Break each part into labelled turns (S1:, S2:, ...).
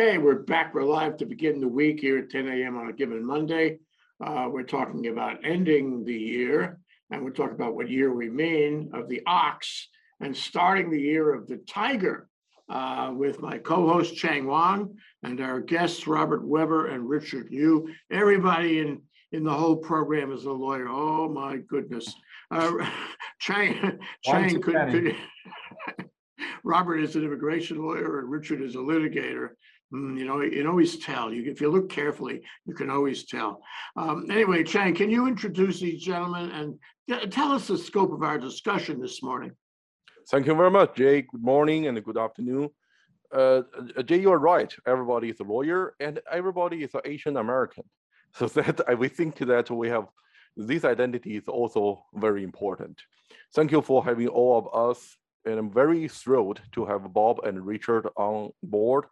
S1: Okay, we're back. We're live to begin the week here at ten AM on a given Monday. Uh, we're talking about ending the year and we're talking about what year we mean of the ox and starting the year of the tiger. Uh, with my co-host Chang Wang and our guests Robert Weber and Richard Yu. Everybody in in the whole program is a lawyer. Oh, my goodness. Uh, Chang, Chang could, could. Robert is an immigration lawyer and Richard is a litigator. Hmm, you know, you can always tell. You, if you look carefully, you can always tell. Um, anyway, Chang, can you introduce these gentlemen and tell us the scope of our discussion this morning?
S2: Thank you very much, Jay. Good morning and a good afternoon. Uh, Jay, you're right. Everybody is a lawyer and everybody is an Asian American. So that we think that we have this identity is also very important. Thank you for having all of us. And I'm very thrilled to have Bob and Richard on board.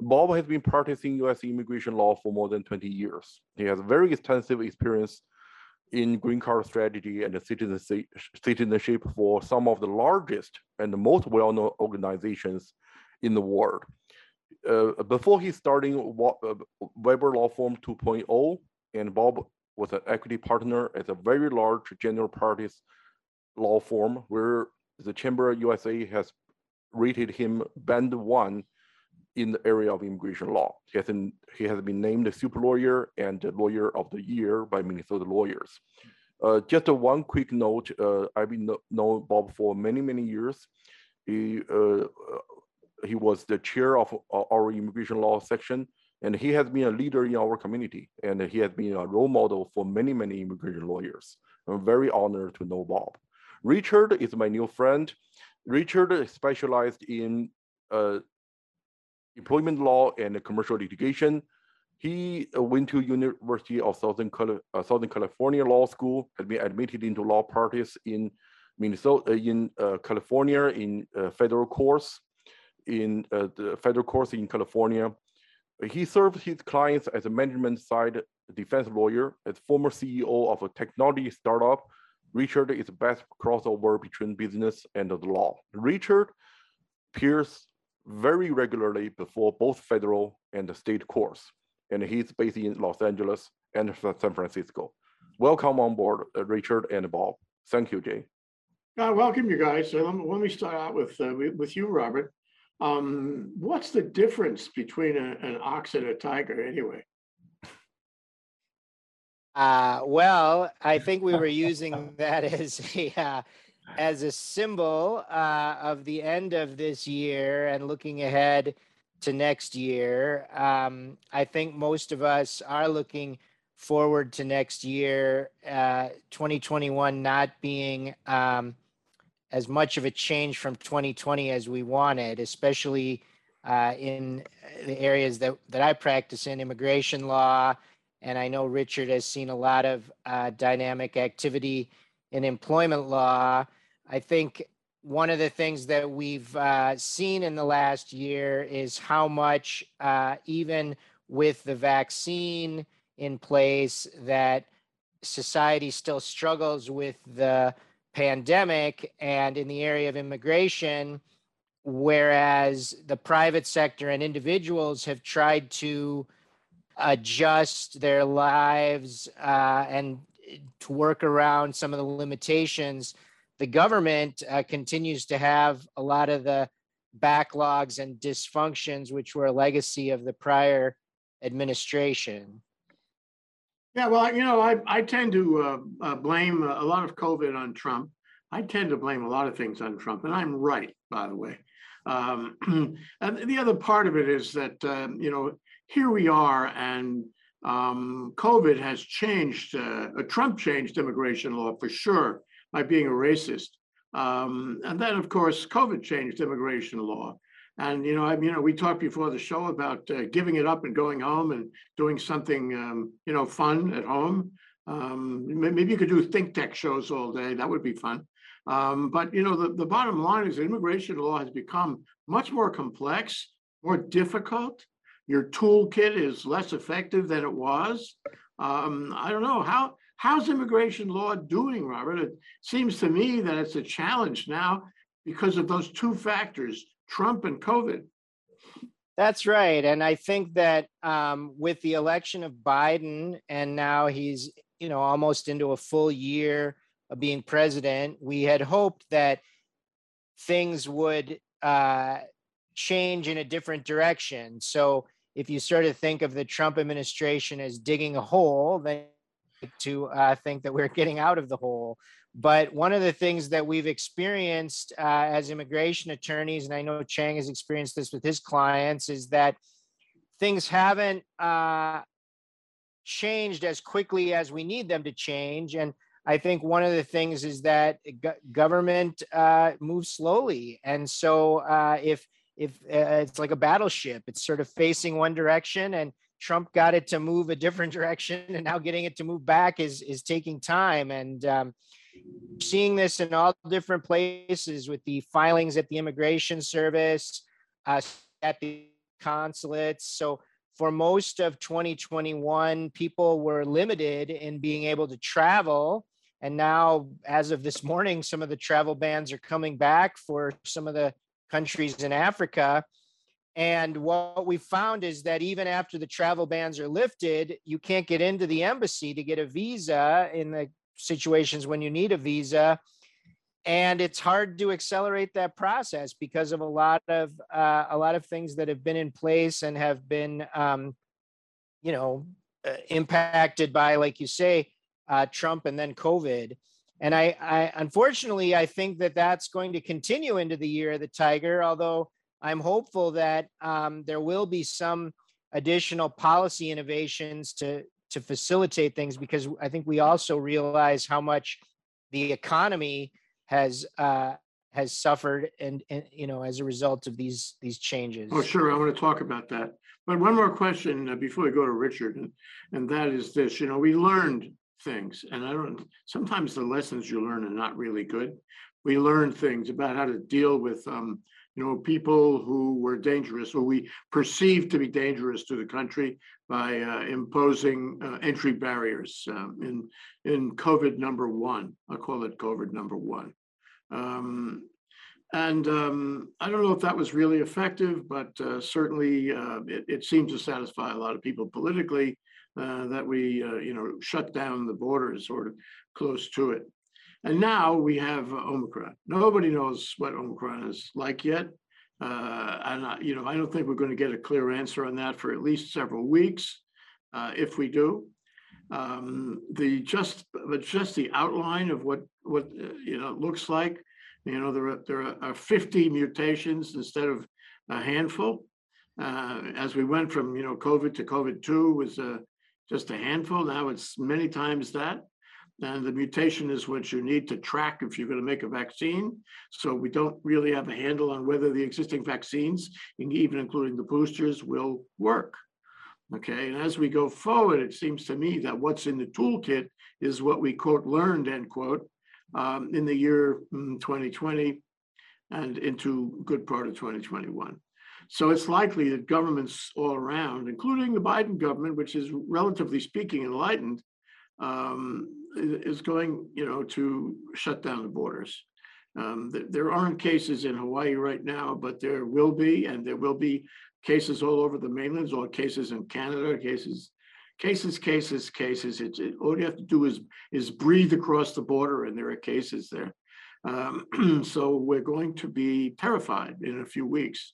S2: Bob has been practicing US immigration law for more than 20 years. He has very extensive experience in green card strategy and citizenship, for some of the largest and the most well-known organizations in the world. Uh, before he starting uh, Weber Law Firm 2.0, and Bob was an equity partner at a very large general parties law firm where the Chamber USA has rated him band one in the area of immigration law. He has been, he has been named a super lawyer and the lawyer of the year by Minnesota lawyers. Uh, just a one quick note, uh, I've been kno- know Bob for many, many years. He, uh, uh, he was the chair of our immigration law section, and he has been a leader in our community, and he has been a role model for many, many immigration lawyers. I'm very honored to know Bob. Richard is my new friend. Richard specialized in uh, employment law and commercial litigation. He uh, went to University of Southern, uh, Southern California Law School, had been admitted into law practice in Minnesota, uh, in uh, California, in uh, federal courts, in uh, the federal courts in California. He served his clients as a management side defense lawyer, as former CEO of a technology startup. Richard is the best crossover between business and the law. Richard appears very regularly before both federal and state courts, and he's based in Los Angeles and San Francisco. Welcome on board, uh, Richard and Bob. Thank you, Jay.
S1: Uh, welcome you guys. So let me, let me start out with, uh, with with you, Robert. Um, what's the difference between a- an ox and a tiger anyway?
S3: Uh, well, I think we were using that as a uh, as a symbol uh, of the end of this year and looking ahead to next year. Um, I think most of us are looking forward to next year, uh, 2021 not being um, as much of a change from 2020 as we wanted, especially uh, in the areas that, that I practice in immigration law. And I know Richard has seen a lot of uh, dynamic activity in employment law. I think one of the things that we've uh, seen in the last year is how much, uh, even with the vaccine in place, that society still struggles with the pandemic and in the area of immigration, whereas the private sector and individuals have tried to adjust their lives uh, and to work around some of the limitations. The government uh, continues to have a lot of the backlogs and dysfunctions, which were a legacy of the prior administration.
S1: Yeah, well, you know, I, I tend to uh, uh, blame a lot of COVID on Trump. I tend to blame a lot of things on Trump, and I'm right, by the way. Um, and the other part of it is that, um, you know, here we are, and um, COVID has changed, uh, uh, Trump changed immigration law for sure by being a racist. Um, and then, of course, COVID changed immigration law. And, you know, I mean, you know, we talked before the show about uh, giving it up and going home and doing something, um, you know, fun at home. Um, maybe you could do ThinkTech shows all day. That would be fun. Um, but, you know, the, the bottom line is immigration law has become much more complex, more difficult. Your toolkit is less effective than it was. Um, I don't know how, how's immigration law doing, Robert? It seems to me that it's a challenge now because of those two factors, Trump and COVID.
S3: That's right. And I think that um, with the election of Biden, and now he's, you know, almost into a full year of being president, we had hoped that things would uh, change in a different direction. So if you sort of think of the Trump administration as digging a hole, then to uh, think that we're getting out of the hole. But one of the things that we've experienced uh, as immigration attorneys, and I know Chang has experienced this with his clients, is that things haven't uh, changed as quickly as we need them to change. And I think one of the things is that go- government uh, moves slowly, and so uh, if if uh, it's like a battleship, it's sort of facing one direction, and Trump got it to move a different direction, and now getting it to move back is is taking time. And um, seeing this in all different places with the filings at the immigration service, uh, at the consulates. So for most of 2021, people were limited in being able to travel. And now, as of this morning, some of the travel bans are coming back for some of the countries in Africa. And what we found is that even after the travel bans are lifted, you can't get into the embassy to get a visa in the situations when you need a visa and it's hard to accelerate that process because of a lot of uh, a lot of things that have been in place and have been um, you know uh, impacted by like you say uh, trump and then covid and I, I unfortunately i think that that's going to continue into the year of the tiger although i'm hopeful that um, there will be some additional policy innovations to to facilitate things because I think we also realize how much the economy has uh, has suffered and, and you know as a result of these these changes.
S1: Oh, sure, I want to talk about that. But one more question uh, before we go to Richard, and, and that is this, you know, we learned things and I don't, sometimes the lessons you learn are not really good. We learned things about how to deal with um, you know, people who were dangerous, or we perceived to be dangerous to the country by uh, imposing uh, entry barriers um, in in COVID number one. I call it COVID number one. Um, and um, I don't know if that was really effective, but uh, certainly uh, it, it, seemed to satisfy a lot of people politically uh, that we, uh, you know, shut down the borders or close to it. And now we have Omicron. Nobody knows what Omicron is like yet. Uh, and, I, you know, I don't think we're going to get a clear answer on that for at least several weeks. Uh, if we do, um, the just but just the outline of what what you know looks like. You know, there are there are 50 mutations instead of a handful. Uh, as we went from you know COVID to COVID two was uh, just a handful. Now it's many times that. And the mutation is what you need to track if you're going to make a vaccine. So we don't really have a handle on whether the existing vaccines, even including the boosters, will work. Okay, and as we go forward, it seems to me that what's in the toolkit is what we quote learned end quote um, in the year 2020 mm, and into good part of 2021. So it's likely that governments all around, including the Biden government, which is relatively speaking enlightened, um, is going, you know, to shut down the borders. Um, th- there aren't cases in Hawaii right now, but there will be, and there will be cases all over the mainland, or cases in Canada, cases, cases, cases, cases. It's it, all you have to do is is breathe across the border, and there are cases there. Um, so we're going to be terrified in a few weeks.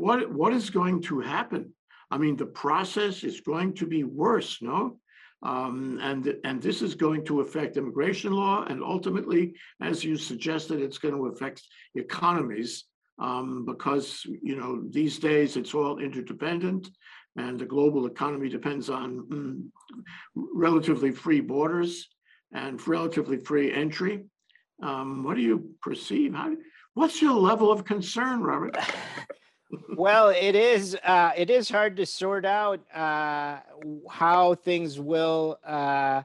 S1: What what is going to happen? I mean, the process is going to be worse, no? Um, and, and this is going to affect immigration law. And ultimately, as you suggested, it's going to affect economies um, because, you know, these days it's all interdependent and the global economy depends on mm, relatively free borders and relatively free entry. Um, what do you perceive? How, what's your level of concern, Robert?
S3: well, it is uh, it is hard to sort out uh, how things will uh,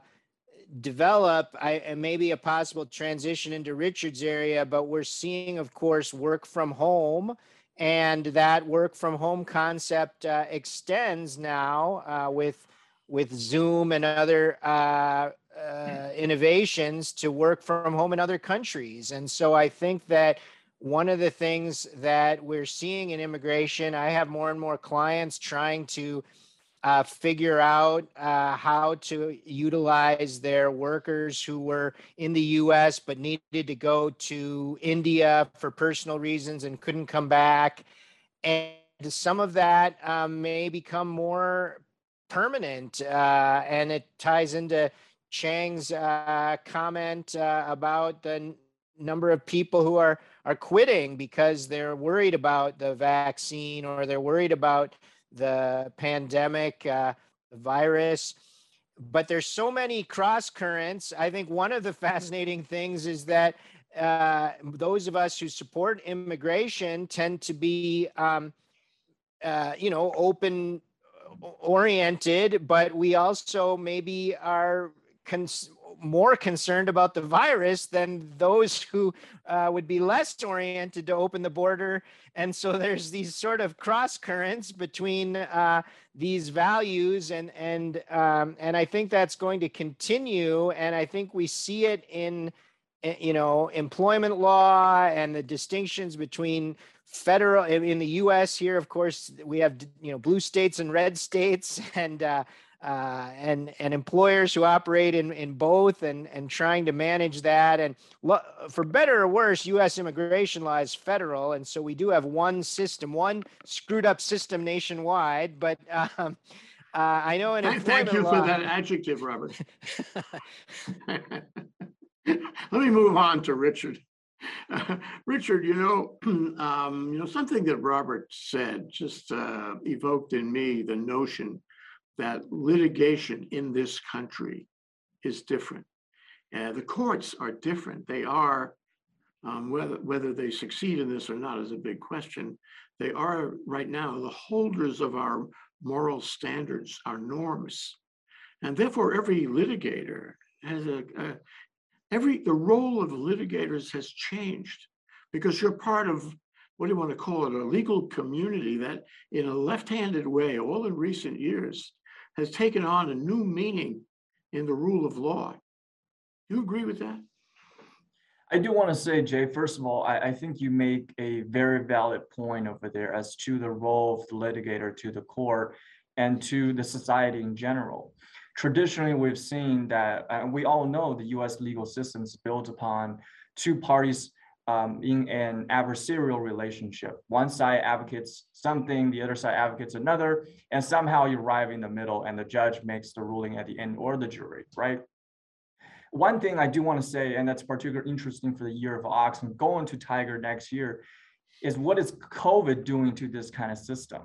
S3: develop. I, and maybe a possible transition into Richard's area, but we're seeing, of course, work from home, and that work from home concept uh, extends now uh, with with Zoom and other uh, innovations to work from home in other countries. And so I think that one of the things that we're seeing in immigration, I have more and more clients trying to uh, figure out uh, how to utilize their workers who were in the US but needed to go to India for personal reasons and couldn't come back. And some of that um, may become more permanent. Uh, and it ties into Chang's uh, comment uh, about the number of people who are are quitting because they're worried about the vaccine or they're worried about the pandemic, uh, virus. But there's so many cross currents. I think one of the fascinating things is that uh, those of us who support immigration tend to be, um, uh, you know, open oriented, but we also maybe are cons- more concerned about the virus than those who uh, would be less oriented to open the border. And so there's these sort of cross currents between uh, these values, and and um, and I think that's going to continue. And I think we see it in eh, you know employment law and the distinctions between federal in in the U.S. Here, of course, we have you know blue states and red states, and uh, uh, and and employers who operate in in both, and and trying to manage that. And lo- for better or worse, U.S. immigration law is federal, and so we do have one system, one screwed up system nationwide. But um, uh, I know in
S1: Thank you for that adjective, Robert. Let me move on to Richard. Richard, you know, um, you know, something that Robert said just uh, evoked in me the notion that litigation in this country is different. Uh, the courts are different. They are, um, whether whether they succeed in this or not is a big question. They are right now the holders of our moral standards, our norms, and therefore every litigator has a, a every the role of litigators has changed because you're part of what do you want to call it a legal community that in a left-handed way all in recent years has taken on a new meaning in the rule of law Do you agree with that
S4: I do want to say, Jay, first of all, I, I think you make a very valid point over there as to the role of the litigator to the court and to the society in general. Traditionally, we've seen that, and we all know the US legal system is built upon two parties um, in an adversarial relationship. One side advocates something, the other side advocates another, and somehow you arrive in the middle and the judge makes the ruling at the end or the jury, right? One thing I do want to say, and that's particularly interesting for the year of ox and going to Tiger next year, is what is COVID doing to this kind of system?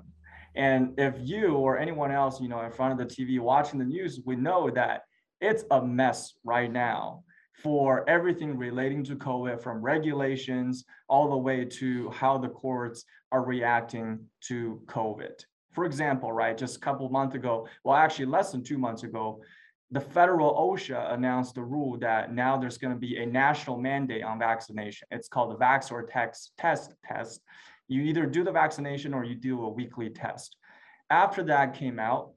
S4: And if you or anyone else, you know, in front of the TV watching the news, we know that it's a mess right now for everything relating to COVID, from regulations all the way to how the courts are reacting to COVID. For example, right, just a couple months ago, well, actually less than two months ago, the federal OSHA announced a rule that now there's going to be a national mandate on vaccination. It's called the Vax or Text Test Test. You either do the vaccination or you do a weekly test. After that came out,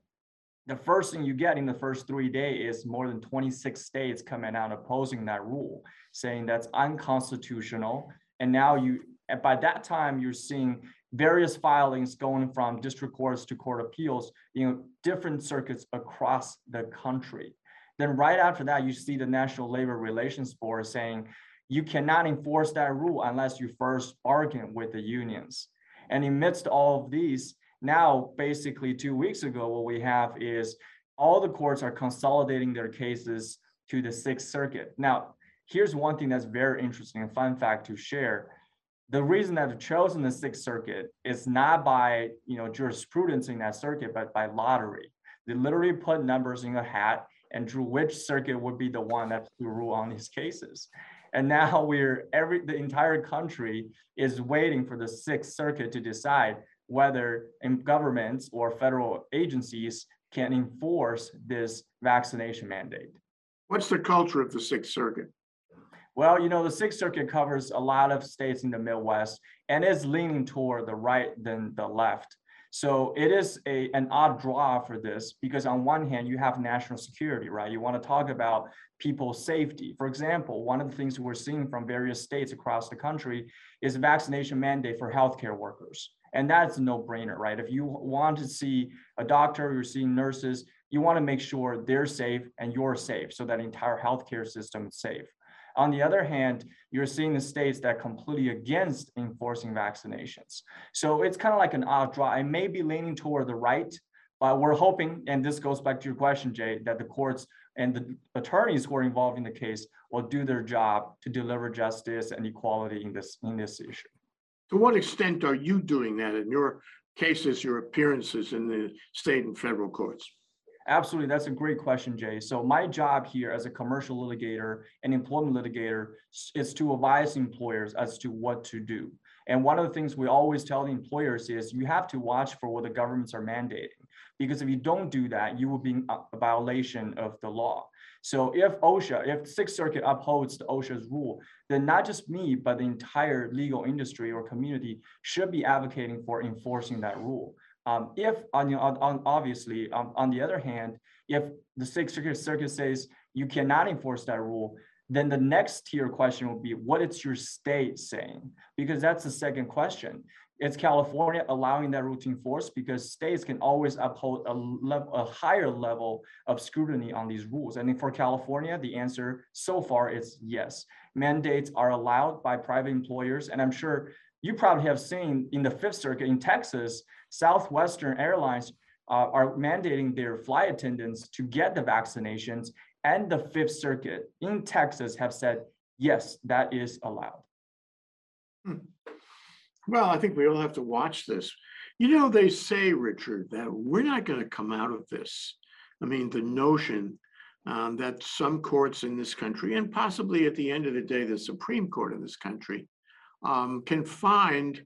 S4: the first thing you get in the first three days is more than 26 states coming out opposing that rule, saying that's unconstitutional. And now you, and by that time, you're seeing various filings going from district courts to court appeals, you know, different circuits across the country. Then right after that, you see the National Labor Relations Board saying you cannot enforce that rule unless you first bargain with the unions. And amidst all of these, now basically two weeks ago, what we have is all the courts are consolidating their cases to the Sixth Circuit. Now, here's one thing that's very interesting, a fun fact to share the reason that they've chosen the Sixth Circuit is not by you know jurisprudence in that circuit, but by lottery. They literally put numbers in a hat and drew which circuit would be the one that's to rule on these cases. And now we're every the entire country is waiting for the Sixth Circuit to decide whether in governments or federal agencies can enforce this vaccination mandate.
S1: what's the culture of the sixth circuit
S4: Well, you know, the Sixth Circuit covers a lot of states in the Midwest and is leaning toward the right than the left. So it is a, an odd draw for this because on one hand, you have national security, right? You want to talk about people's safety. For example, one of the things we're seeing from various states across the country is a vaccination mandate for healthcare workers. And that's a no-brainer, right? If you want to see a doctor, you're seeing nurses, you want to make sure they're safe and you're safe so that entire healthcare system is safe. On the other hand, you're seeing the states that are completely against enforcing vaccinations. So it's kind of like an odd draw. I may be leaning toward the right, but we're hoping, and this goes back to your question, Jay, that the courts and the attorneys who are involved in the case will do their job to deliver justice and equality in this in this issue.
S1: To what extent are you doing that in your cases, your appearances in the state and federal courts?
S4: Absolutely, that's a great question, Jay. So my job here as a commercial litigator and employment litigator is to advise employers as to what to do. And one of the things we always tell the employers is you have to watch for what the governments are mandating. Because if you don't do that, you will be in uh, a violation of the law. So if OSHA, if Sixth Circuit upholds the OSHA's rule, then not just me, but the entire legal industry or community should be advocating for enforcing that rule. Um, if on, on, obviously, um, on the other hand, if the Sixth Circuit Circuit says you cannot enforce that rule, then the next tier question will be, what is your state saying? Because that's the second question. Is California allowing that routine force? Because states can always uphold a level, a higher level of scrutiny on these rules. And for California, the answer so far is yes. Mandates are allowed by private employers, and I'm sure you probably have seen in the Fifth Circuit in Texas, Southwestern Airlines uh, are mandating their flight attendants to get the vaccinations, and the Fifth Circuit in Texas have said, yes, that is allowed.
S1: Well, I think we all have to watch this. You know, they say, Richard, that we're not going to come out of this. I mean, the notion um, that some courts in this country, and possibly at the end of the day, the Supreme Court in this country, um, can find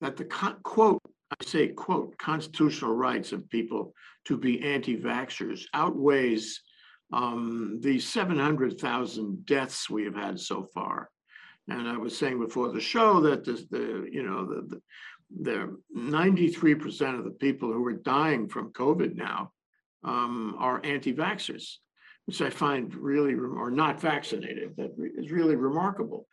S1: that the quote, I say quote, constitutional rights of people to be anti-vaxxers outweighs um, the 700,000 deaths we have had so far. And I was saying before the show that this, the, you know, the, the, the ninety-three percent of the people who are dying from COVID now um, are anti-vaxxers, which I find really, or not vaccinated, That is really remarkable.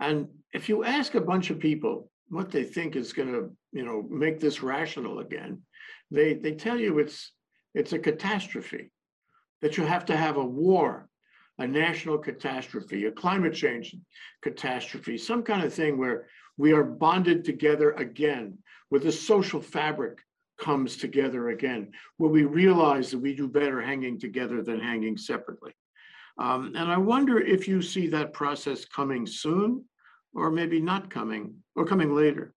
S1: And if you ask a bunch of people what they think is gonna, you know, make this rational again, they, they tell you it's, it's a catastrophe, that you have to have a war, a national catastrophe, a climate change catastrophe, some kind of thing where we are bonded together again, where the social fabric comes together again, where we realize that we do better hanging together than hanging separately. Um, and I wonder if you see that process coming soon, or maybe not coming, or coming later.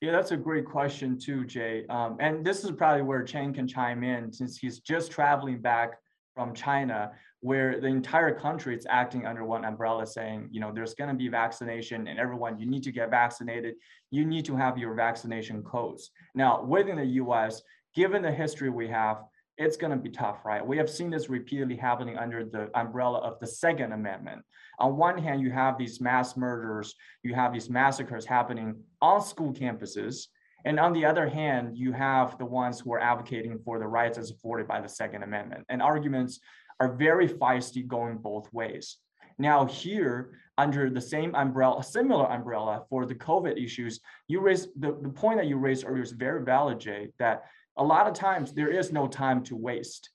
S4: Yeah, that's a great question too, Jay. Um, and this is probably where Chang can chime in since he's just traveling back from China, where the entire country is acting under one umbrella saying, you know, there's going to be vaccination and everyone, you need to get vaccinated. You need to have your vaccination codes. Now, within the US, given the history we have, it's going to be tough, right? We have seen this repeatedly happening under the umbrella of the Second Amendment. On one hand, you have these mass murders, you have these massacres happening on school campuses. And on the other hand, you have the ones who are advocating for the rights as afforded by the Second Amendment. And arguments are very feisty going both ways. Now, here, under the same umbrella, similar umbrella for the COVID issues, you raised the, the point that you raised earlier is very valid, Jay, that a lot of times there is no time to waste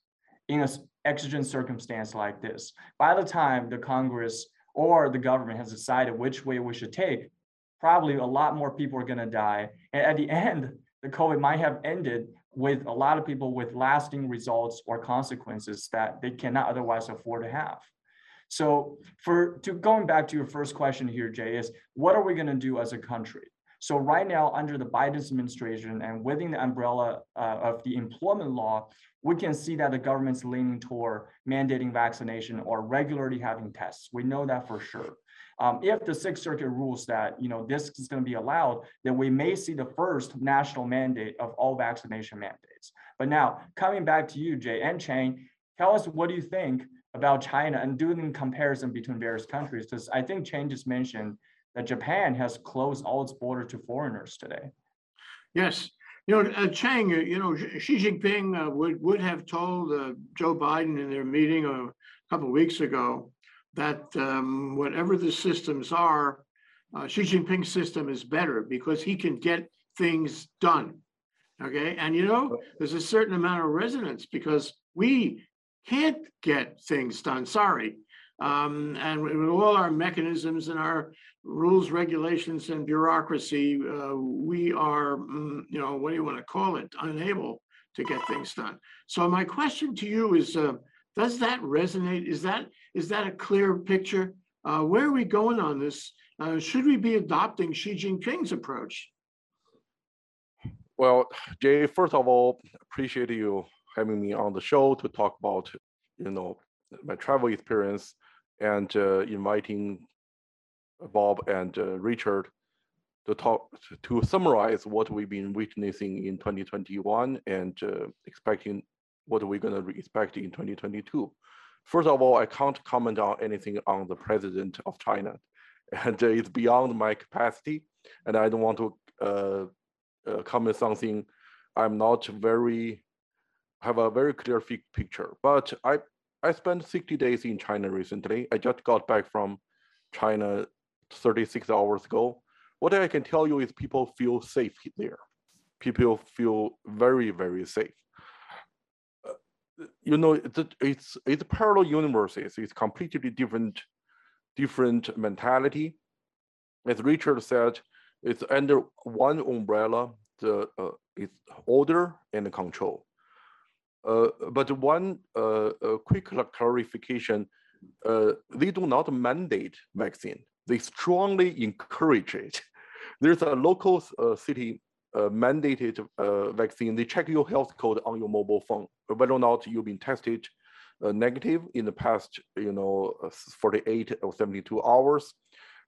S4: in an exigent circumstance like this. By the time the Congress or the government has decided which way we should take, probably a lot more people are to die. And at the end, the COVID might have ended with a lot of people with lasting results or consequences that they cannot otherwise afford to have. So for to going back to your first question here, Jay, is what are we going to do as a country? So right now, under the Biden administration and within the umbrella uh, of the employment law, we can see that the government's leaning toward mandating vaccination or regularly having tests. We know that for sure. Um, if the Sixth Circuit rules that you know this is going to be allowed, then we may see the first national mandate of all vaccination mandates. But now, coming back to you, Jay and Chang, tell us what do you think about China and doing comparison between various countries? Because I think Chang just mentioned that Japan has closed all its border to foreigners today.
S1: Yes, You know, uh, Chang, uh, you know, Xi Jinping uh, would, would have told uh, Joe Biden in their meeting a couple of weeks ago that um, whatever the systems are, uh, Xi Jinping's system is better because he can get things done. Okay, and you know, there's a certain amount of resonance because we can't get things done, sorry. Um, and with all our mechanisms and our rules, regulations and bureaucracy, uh, we are, mm, you know, what do you want to call it, unable to get things done. So my question to you is, uh, does that resonate? Is that, is that a clear picture? Uh, where are we going on this? Uh, should we be adopting Xi Jinping's approach?
S2: Well, Jay, first of all, appreciate you having me on the show to talk about, you know, my travel experience and uh, inviting Bob and uh, Richard to talk to summarize what we've been witnessing in 2021 and uh, expecting what we're going to expect in 2022. First of all, I can't comment on anything on the president of China, and it's beyond my capacity, and I don't want to uh, uh, comment something I'm not very have a very clear picture. But I I spent 60 days in China recently. I just got back from China 36 hours ago. What I can tell you is people feel safe there. People feel very very safe. You know, it's it's parallel universes. It's completely different different mentality. As Richard said, it's under one umbrella, the uh, it's order and control. Uh, but one uh, quick clarification, uh, they do not mandate vaccine. They strongly encourage it. There's a local uh, city uh, mandated uh, vaccine. They check your health code on your mobile phone, whether or not you've been tested uh, negative in the past, you know, uh, 48 or 72 hours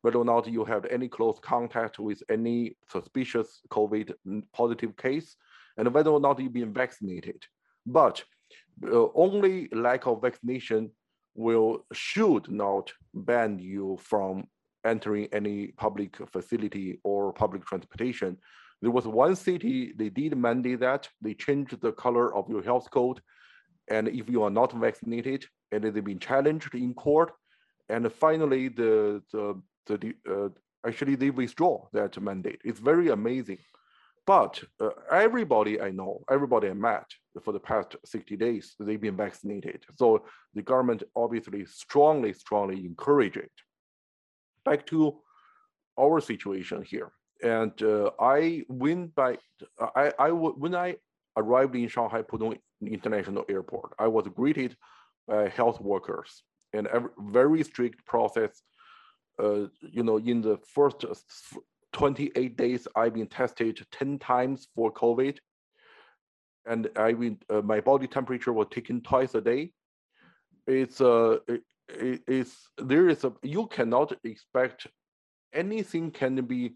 S2: whether or not you have any close contact with any suspicious COVID positive case, and whether or not you've been vaccinated. But uh, only lack of vaccination will should not ban you from entering any public facility or public transportation. There was one city they did mandate that they changed the color of your health code, and if you are not vaccinated, and they've been challenged in court, and finally the the the uh, actually they withdraw that mandate. It's very amazing. But uh, everybody I know, everybody I met for the past 60 days, they've been vaccinated. So the government obviously strongly, strongly encourage it. Back to our situation here. And uh, I went by, I, I when I arrived in Shanghai Pudong International Airport, I was greeted by health workers and a very strict process uh, you know, in the first uh, 28 days, I've been tested 10 times for COVID. And I uh, my body temperature was taken twice a day. It's, uh, it- it's, there is a, you cannot expect anything can be,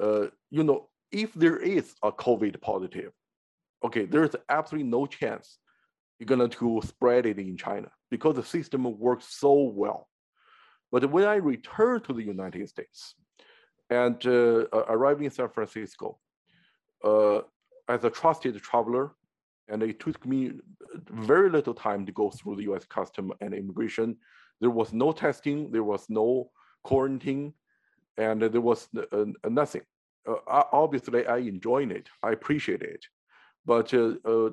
S2: uh, you know, if there is a COVID positive, okay, there's absolutely no chance you're gonna spread it in China because the system works so well. But when I returned to the United States and uh, arrived in San Francisco uh, as a trusted traveler, and it took me very little time to go through the US custom and immigration. There was no testing, there was no quarantine, and there was uh, nothing. Uh, obviously, I enjoyed it, I appreciate it. But uh, uh,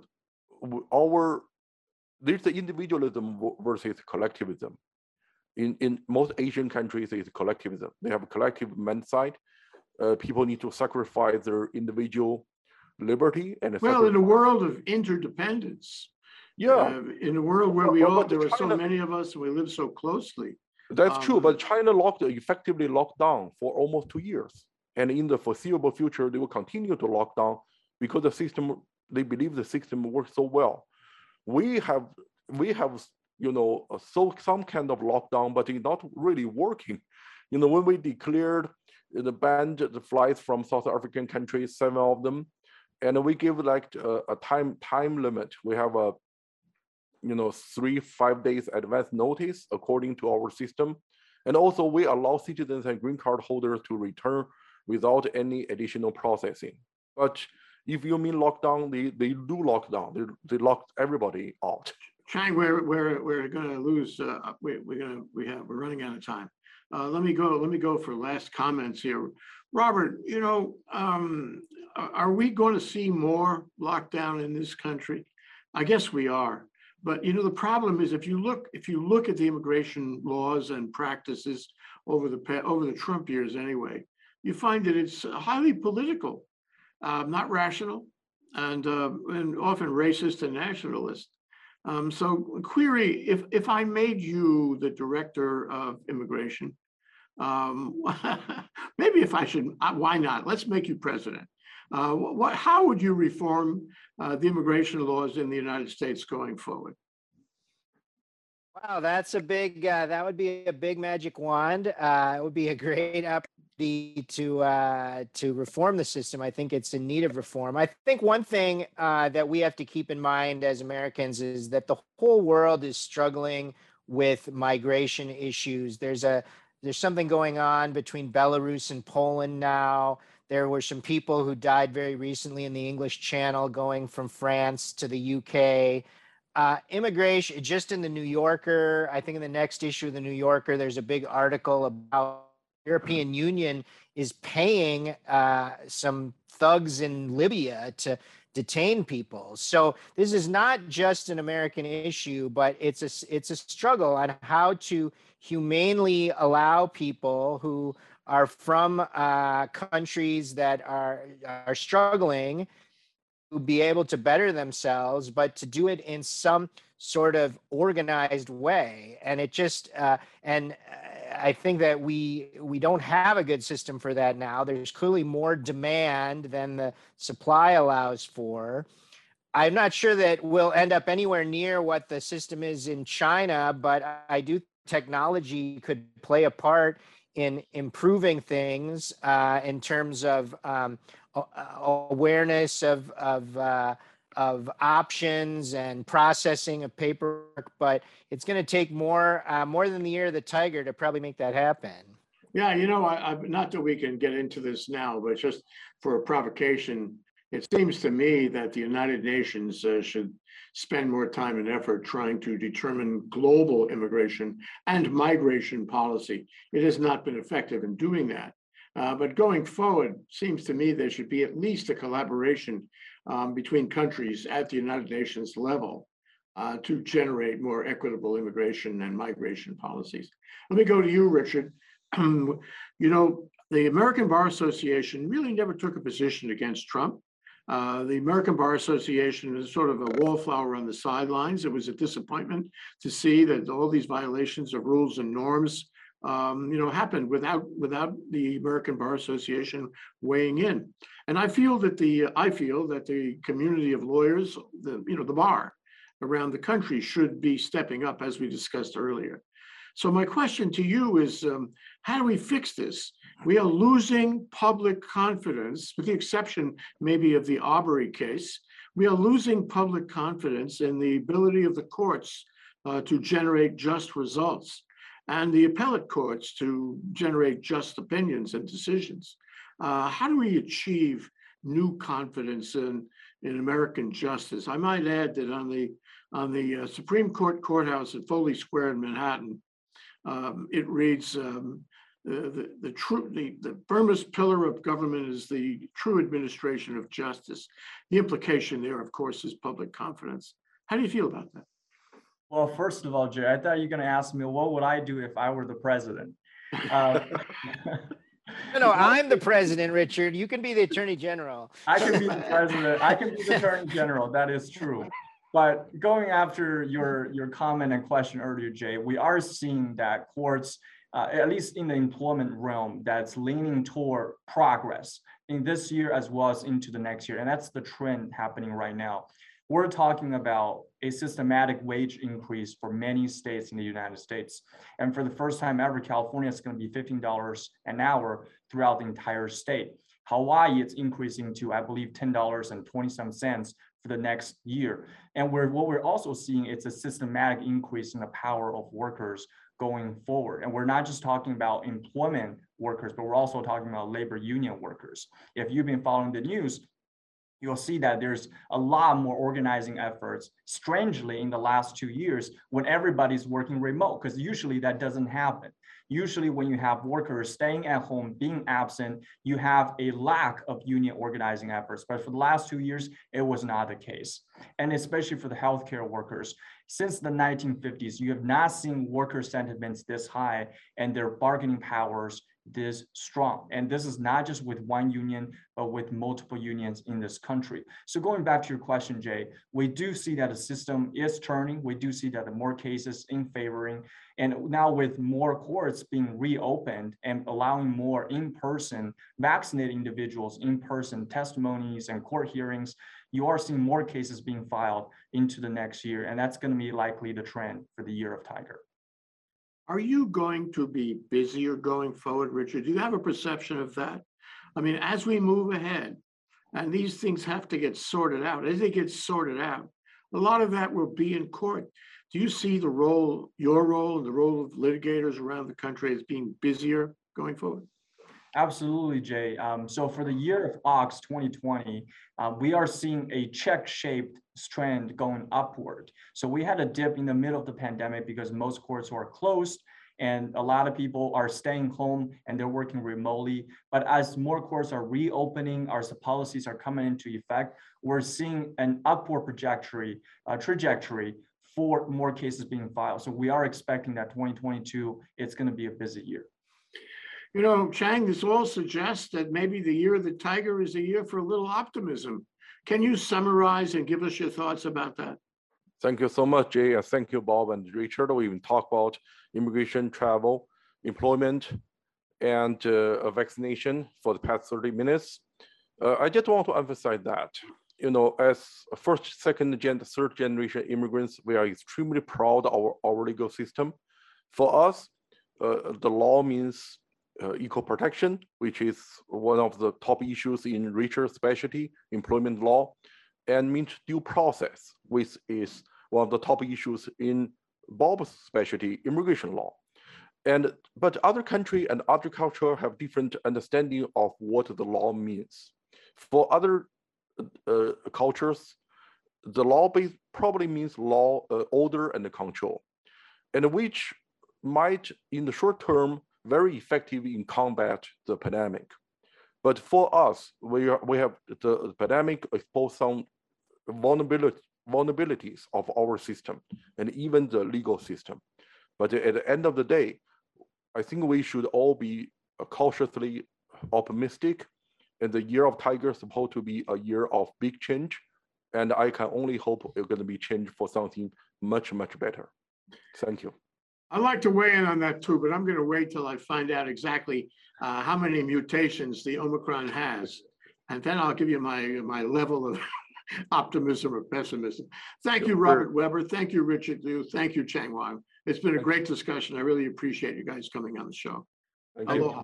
S2: our there's the individualism versus collectivism in, in most Asian countries, it's collectivism. They have a collective mindset. Uh, people need to sacrifice their individual liberty and
S1: Well, in a world of interdependence,
S2: yeah,
S1: uh, in a world where we
S2: well,
S1: all, there are so many of us and we live so closely.
S2: That's true.
S1: um,
S2: But China locked effectively locked down for almost two years, and in the foreseeable future, they will continue to lock down because the system they believe the system works so well. We have we have you know so some kind of lockdown, but it's not really working. You know, when we declared the banned the flights from South African countries, seven of them, and we give like a, a time time limit. We have a you know three five days advance notice according to our system, and also we allow citizens and green card holders to return without any additional processing. But If you mean lockdown, they, they do lockdown. They, they locked everybody out.
S1: Chang, we're, we're, we're gonna lose, uh, we, we're gonna, we have, we're running out of time. Uh, let me go, let me go for last comments here. Robert, you know, um, are we going to see more lockdown in this country? I guess we are. But you know, the problem is if you look, if you look at the immigration laws and practices over the, over the Trump years anyway, you find that it's highly political, uh, not rational, and, uh, and often racist and nationalist. Um, so query, if, if I made you the director of immigration, um, maybe if I should, uh, why not? Let's make you president. Uh, what, how would you reform, uh, the immigration laws in the United States going forward?
S3: Wow, that's a big, uh, that would be a big magic wand. Uh, it would be a great opportunity to, uh, to reform the system. I think it's in need of reform. I think one thing, uh, that we have to keep in mind as Americans is that the whole world is struggling with migration issues. There's a, there's something going on between Belarus and Poland now. There were some people who died very recently in the English Channel going from France to the UK uh, immigration just in the new yorker i think in the next issue of the new yorker there's a big article about european union is paying uh, some thugs in libya to detain people. So this is not just an american issue but it's a it's a struggle on how to humanely allow people who are from uh, countries that are are struggling to be able to better themselves, but to do it in some sort of organized way. And it just uh, and uh, I think that we we don't have a good system for that now. There's clearly more demand than the supply allows for. I'm not sure that we'll end up anywhere near what the system is in China, but I do technology could play a part in improving things uh, in terms of um, awareness of of uh, of options and processing of paperwork. But it's going to take more uh, more than the year of the tiger to probably make that happen.
S1: Yeah, you know, I, I, not that we can get into this now, but just for a provocation, it seems to me that the United Nations uh, should spend more time and effort trying to determine global immigration and migration policy. It has not been effective in doing that. Uh, but going forward, seems to me there should be at least a collaboration um, between countries at the United Nations level uh, to generate more equitable immigration and migration policies. Let me go to you, Richard. you know, the American Bar Association really never took a position against Trump. Uh, the American Bar Association is sort of a wallflower on the sidelines. It was a disappointment to see that all these violations of rules and norms, um, you know, happened without without the American Bar Association weighing in. And I feel that the I feel that the community of lawyers, the you know, the bar around the country should be stepping up, as we discussed earlier. So my question to you is, um, how do we fix this? We are losing public confidence, with the exception maybe of the Arbery case. We are losing public confidence in the ability of the courts uh, to generate just results and the appellate courts to generate just opinions and decisions. Uh, how do we achieve new confidence in, in American justice? I might add that on the on the uh, Supreme Court courthouse at Foley Square in Manhattan, um, it reads, um, the, the, the true, the, the firmest pillar of government is the true administration of justice. The implication there, of course, is public confidence. How do you feel about that?
S4: Well, first of all, Jay, I thought you were gonna ask me, what would I do if I were the president? Uh,
S3: No, no, I'm the president, Richard. You can be the attorney general.
S4: I can be the president, I can be the attorney general, that is true. But going after your, your comment and question earlier, Jay, we are seeing that courts, uh, at least in the employment realm, that's leaning toward progress in this year as well as into the next year. And that's the trend happening right now. We're talking about a systematic wage increase for many states in the United States. And for the first time ever, California is going to be $15 an hour throughout the entire state. Hawaii, it's increasing to, I believe, $10.27 for the next year. And we're, what we're also seeing, it's a systematic increase in the power of workers going forward. And we're not just talking about employment workers, but we're also talking about labor union workers. If you've been following the news, you'll see that there's a lot more organizing efforts, strangely, in the last two years when everybody's working remote, because usually that doesn't happen. Usually when you have workers staying at home, being absent, you have a lack of union organizing efforts. But for the last two years, it was not the case. And especially for the healthcare workers, since the 1950s, you have not seen worker sentiments this high and their bargaining powers this strong. And this is not just with one union, but with multiple unions in this country. So going back to your question, Jay, we do see that the system is turning. We do see that more cases in favoring. And now with more courts being reopened and allowing more in-person vaccinated individuals, in-person testimonies and court hearings, you are seeing more cases being filed into the next year. And that's going to be likely the trend for the year of Tiger.
S1: Are you going to be busier going forward, Richard? Do you have a perception of that? I mean, as we move ahead, and these things have to get sorted out, as they get sorted out, a lot of that will be in court. Do you see the role, your role, and the role of litigators around the country as being busier going forward?
S4: Absolutely, Jay. Um, so for the year of Ox 2020, uh, we are seeing a check-shaped trend going upward. So we had a dip in the middle of the pandemic because most courts were closed and a lot of people are staying home and they're working remotely. But as more courts are reopening, the policies are coming into effect, we're seeing an upward trajectory, uh, trajectory for more cases being filed. So we are expecting that 2022, it's going to be a busy year.
S1: You know, Chang, this all suggests that maybe the year of the tiger is a year for a little optimism. Can you summarize and give us your thoughts about that?
S2: Thank you so much, Jay, and thank you, Bob and Richard. We even talk about immigration, travel, employment, and uh, vaccination for the past 30 minutes. Uh, I just want to emphasize that, you know, as first, second, gen, third generation immigrants, we are extremely proud of our, our legal system. For us, uh, the law means uh, equal protection, which is one of the top issues in richer specialty, employment law, and means due process, which is one of the top issues in Bob's specialty, immigration law. And but other country and other culture have different understanding of what the law means. For other uh, cultures, the law base probably means law, uh, order, and control, and which might, in the short term, very effective in combat the pandemic. But for us, we, are, we have the pandemic exposed some vulnerability, vulnerabilities of our system and even the legal system. But at the end of the day, I think we should all be cautiously optimistic. And the year of tiger is supposed to be a year of big change. And I can only hope it's going to be changed for something much, much better. Thank you.
S1: I'd like to weigh in on that too, but I'm going to wait till I find out exactly uh, how many mutations the Omicron has. And then I'll give you my, my level of optimism or pessimism. Thank you, Robert Weber. Thank you, Richard Liu. Thank you, Chang Wang. It's been a great discussion. I really appreciate you guys coming on the show.
S2: Thank you.
S1: Aloha.